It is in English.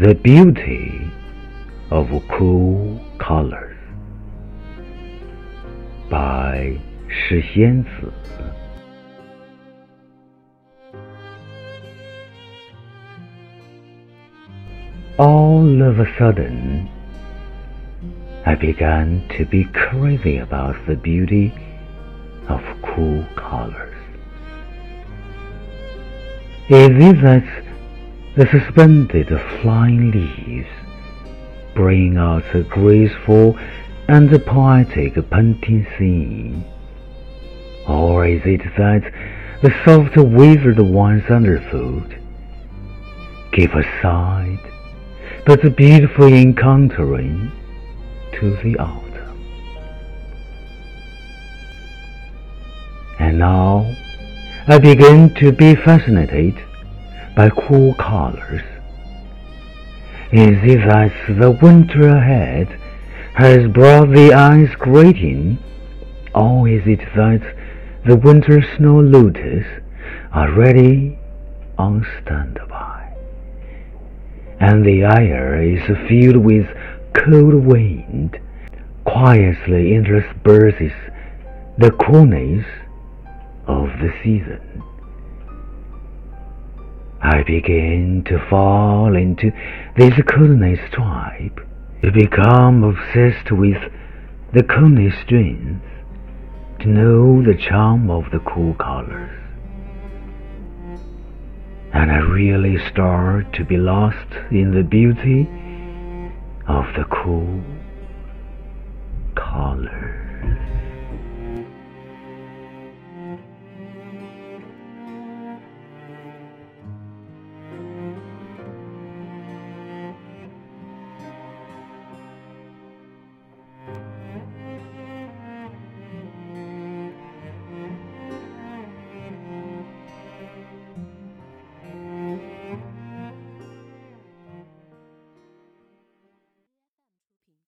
The beauty of cool colors by 石仙子。All of a sudden, I began to be crazy about the beauty of cool colors. Is it that the suspended flying leaves bring out a graceful and poetic painting scene? Or is it that the soft withered ones underfoot give a side but beautiful encountering to the autumn? And now I begin to be fascinated by cool colors. Is it that the winter ahead has brought the ice grating, or is it that the winter snow lotus are ready on standby, and the air is filled with cold wind, quietly intersperses the coolness of the season? I begin to fall into this coolness tribe, to become obsessed with the coolness strength, to know the charm of the cool colors. And I really start to be lost in the beauty of the cool colors.